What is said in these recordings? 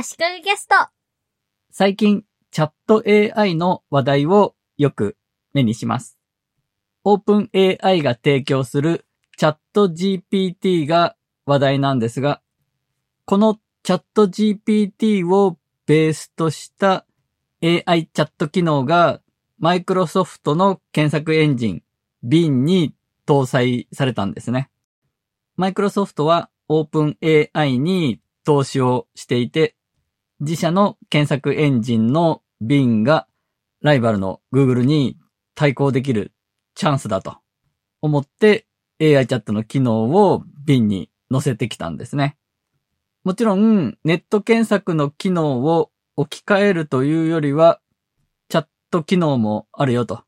足利ゲスト。最近、チャット AI の話題をよく目にします。オープン AI が提供するチャット GPT が話題なんですが、このチャット GPT をベースとした AI チャット機能がマイクロソフトの検索エンジン Bin に搭載されたんですね。マイクロソフトはオープン AI に投資をしていて、自社の検索エンジンの Bing がライバルの Google に対抗できるチャンスだと思って AI チャットの機能を Bing に載せてきたんですね。もちろんネット検索の機能を置き換えるというよりはチャット機能もあるよと。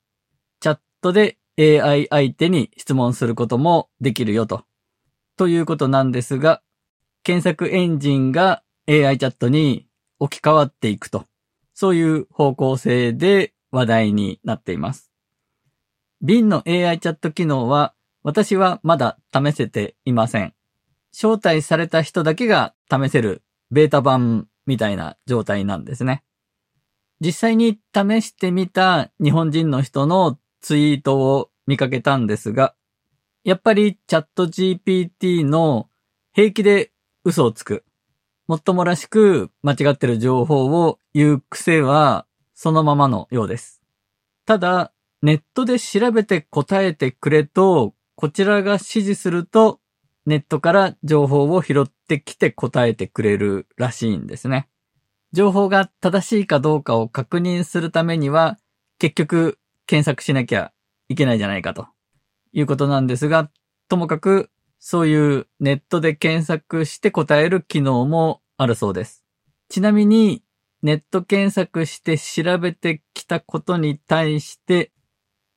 チャットで AI 相手に質問することもできるよと。ということなんですが、検索エンジンが AI チャットに置き換わっていくと。そういう方向性で話題になっています。Bin の AI チャット機能は私はまだ試せていません。招待された人だけが試せるベータ版みたいな状態なんですね。実際に試してみた日本人の人のツイートを見かけたんですが、やっぱりチャット GPT の平気で嘘をつく。もっともらしく間違ってる情報を言う癖はそのままのようです。ただ、ネットで調べて答えてくれと、こちらが指示すると、ネットから情報を拾ってきて答えてくれるらしいんですね。情報が正しいかどうかを確認するためには、結局検索しなきゃいけないじゃないかということなんですが、ともかくそういうネットで検索して答える機能もあるそうです。ちなみに、ネット検索して調べてきたことに対して、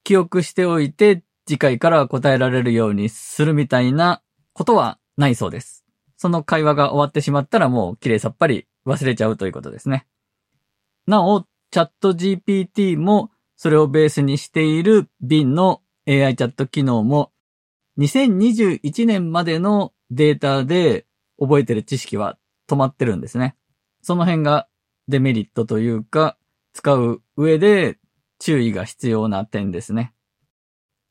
記憶しておいて次回から答えられるようにするみたいなことはないそうです。その会話が終わってしまったらもう綺麗さっぱり忘れちゃうということですね。なお、チャット GPT もそれをベースにしている Bin の AI チャット機能も2021年までのデータで覚えてる知識は止まってるんですね。その辺がデメリットというか、使う上で注意が必要な点ですね。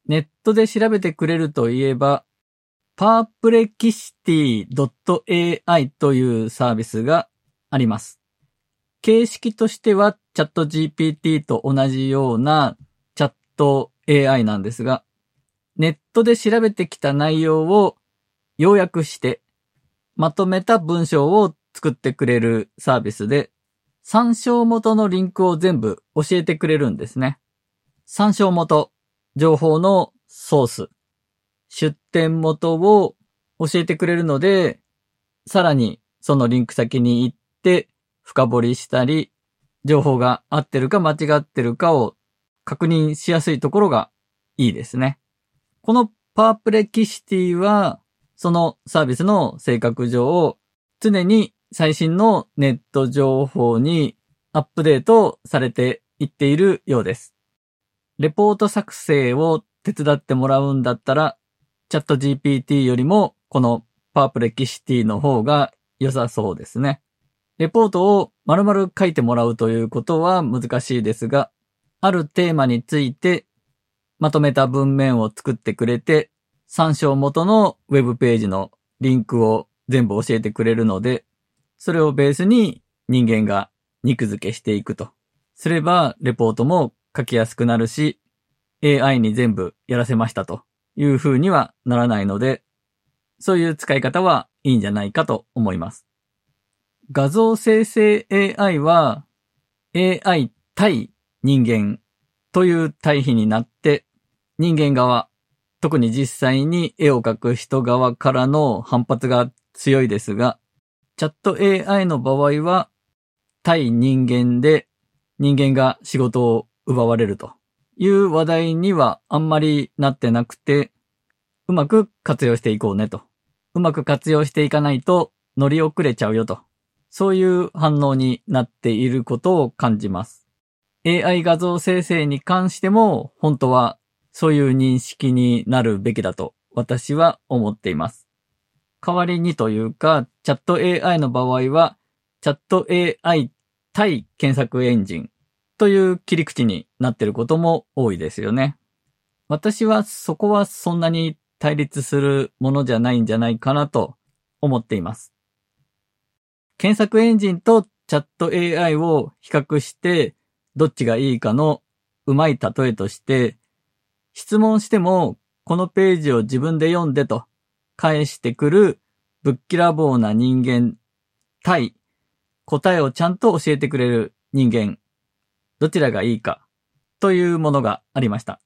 ネットで調べてくれるといえば、perplexity.ai というサービスがあります。形式としてはチャット GPT と同じようなチャット AI なんですが、ネットで調べてきた内容を要約してまとめた文章を作ってくれるサービスで、参照元のリンクを全部教えてくれるんですね。参照元、情報のソース、出典元を教えてくれるので、さらにそのリンク先に行って深掘りしたり、情報が合ってるか間違ってるかを確認しやすいところがいいですね。このパープレキシティは、そのサービスの性格上、常に最新のネット情報にアップデートされていっているようです。レポート作成を手伝ってもらうんだったら、チャット GPT よりもこのパープレキシティの方が良さそうですね。レポートを丸々書いてもらうということは難しいですが、あるテーマについてまとめた文面を作ってくれて、参照元のウェブページのリンクを全部教えてくれるので、それをベースに人間が肉付けしていくと。すれば、レポートも書きやすくなるし、AI に全部やらせましたという風にはならないので、そういう使い方はいいんじゃないかと思います。画像生成 AI は AI 対人間という対比になって、人間側、特に実際に絵を描く人側からの反発が強いですが、チャット AI の場合は、対人間で人間が仕事を奪われるという話題にはあんまりなってなくて、うまく活用していこうねと。うまく活用していかないと乗り遅れちゃうよと。そういう反応になっていることを感じます。AI 画像生成に関しても本当はそういう認識になるべきだと私は思っています。代わりにというか、チャット AI の場合はチャット AI 対検索エンジンという切り口になっていることも多いですよね。私はそこはそんなに対立するものじゃないんじゃないかなと思っています。検索エンジンとチャット AI を比較してどっちがいいかのうまい例えとして質問してもこのページを自分で読んでと返してくるぶっきらぼうな人間対答えをちゃんと教えてくれる人間、どちらがいいかというものがありました。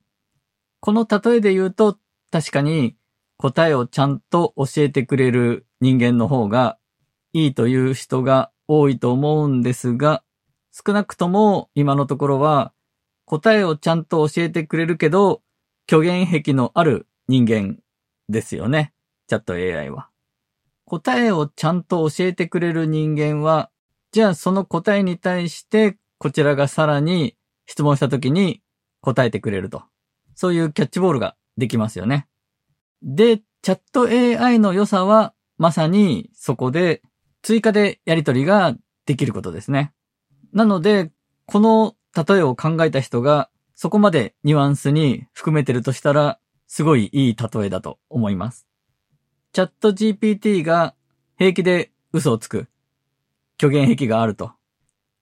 この例えで言うと確かに答えをちゃんと教えてくれる人間の方がいいという人が多いと思うんですが、少なくとも今のところは答えをちゃんと教えてくれるけど、虚言癖のある人間ですよね。チャット AI は。答えをちゃんと教えてくれる人間は、じゃあその答えに対してこちらがさらに質問した時に答えてくれると。そういうキャッチボールができますよね。で、チャット AI の良さはまさにそこで追加でやり取りができることですね。なので、この例えを考えた人がそこまでニュアンスに含めてるとしたら、すごいいい例えだと思います。チャット GPT が平気で嘘をつく虚言癖があると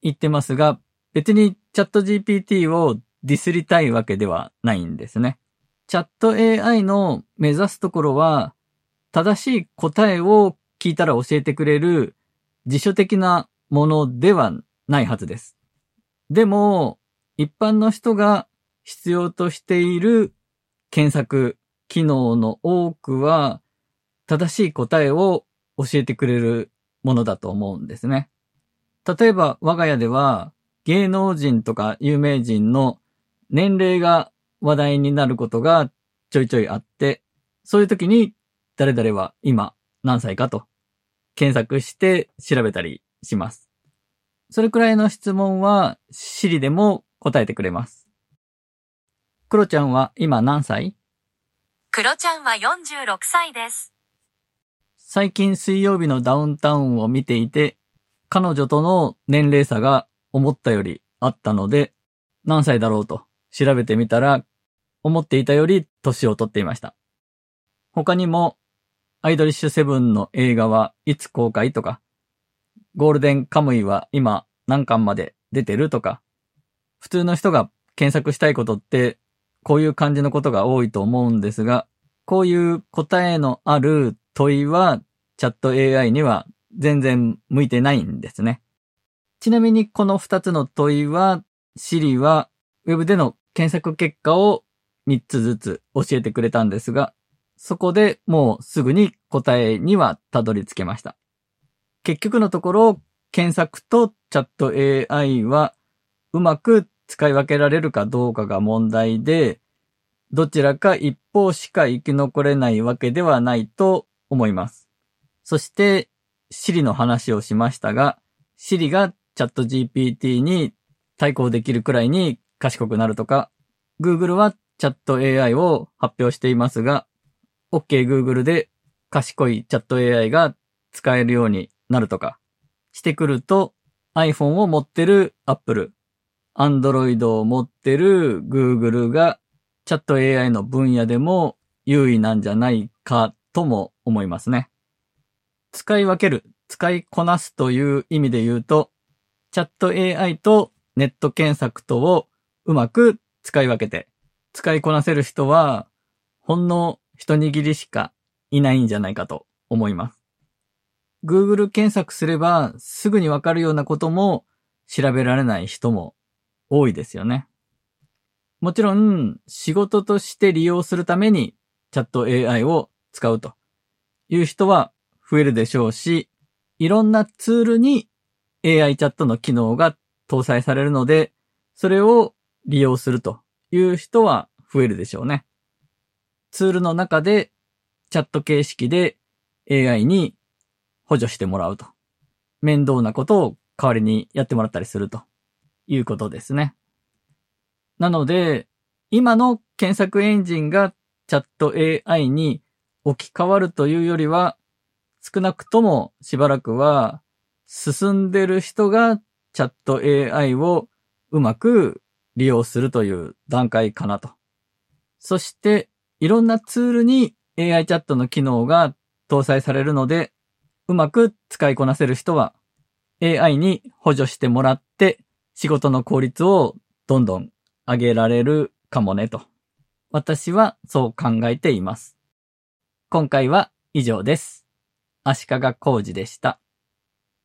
言ってますが、別にチャット GPT をディスりたいわけではないんですね。チャット AI の目指すところは、正しい答えを聞いたら教えてくれる辞書的なものではないはずです。でも、一般の人が必要としている検索機能の多くは、正しい答えを教えてくれるものだと思うんですね。例えば我が家では芸能人とか有名人の年齢が話題になることがちょいちょいあって、そういう時に誰々は今何歳かと検索して調べたりします。それくらいの質問は Siri でも答えてくれます。クロちゃんは今何歳？クロちゃんは46歳です。最近水曜日のダウンタウンを見ていて、彼女との年齢差が思ったよりあったので、何歳だろうと調べてみたら、思っていたより年を取っていました。他にも、アイドリッシュセブンの映画はいつ公開とか、ゴールデンカムイは今何巻まで出てるとか、普通の人が検索したいことってこういう感じのことが多いと思うんですが、こういう答えのある問いはチャット AI には全然向いてないんですね。ちなみにこの2つの問いは Siri は Web での検索結果を3つずつ教えてくれたんですが、そこでもうすぐに答えにはたどり着けました。結局のところ、検索とチャット AI はうまく使い分けられるかどうかが問題で、どちらか一方しか生き残れないわけではないと思います。そして、Siri の話をしましたが、Siri がチャット GPT に対抗できるくらいに賢くなるとか、Google はチャット AI を発表していますが、OK Google で賢いチャット AI が使えるようになるとか、してくると iPhone を持ってる Apple、Android を持ってる Google がチャット AI の分野でも優位なんじゃないかとも思いますね。使い分ける、使いこなすという意味で言うと、チャット AI とネット検索とをうまく使い分けて、使いこなせる人は、ほんの一握りしかいないんじゃないかと思います。Google 検索すればすぐにわかるようなことも調べられない人も多いですよね。もちろん仕事として利用するためにチャット AI を使うという人は増えるでしょうし、いろんなツールに AI チャットの機能が搭載されるので、それを利用するという人は増えるでしょうね。ツールの中でチャット形式で AI に補助してもらうと。面倒なことを代わりにやってもらったりするということですね。なので、今の検索エンジンがチャット AI に置き換わるというよりは、少なくともしばらくは進んでる人がチャット AI をうまく利用するという段階かなと。そして、いろんなツールに AI チャットの機能が搭載されるので、うまく使いこなせる人は AI に補助してもらって仕事の効率をどんどん上げられるかもねと。私はそう考えています。今回は以上です。足利工事でした。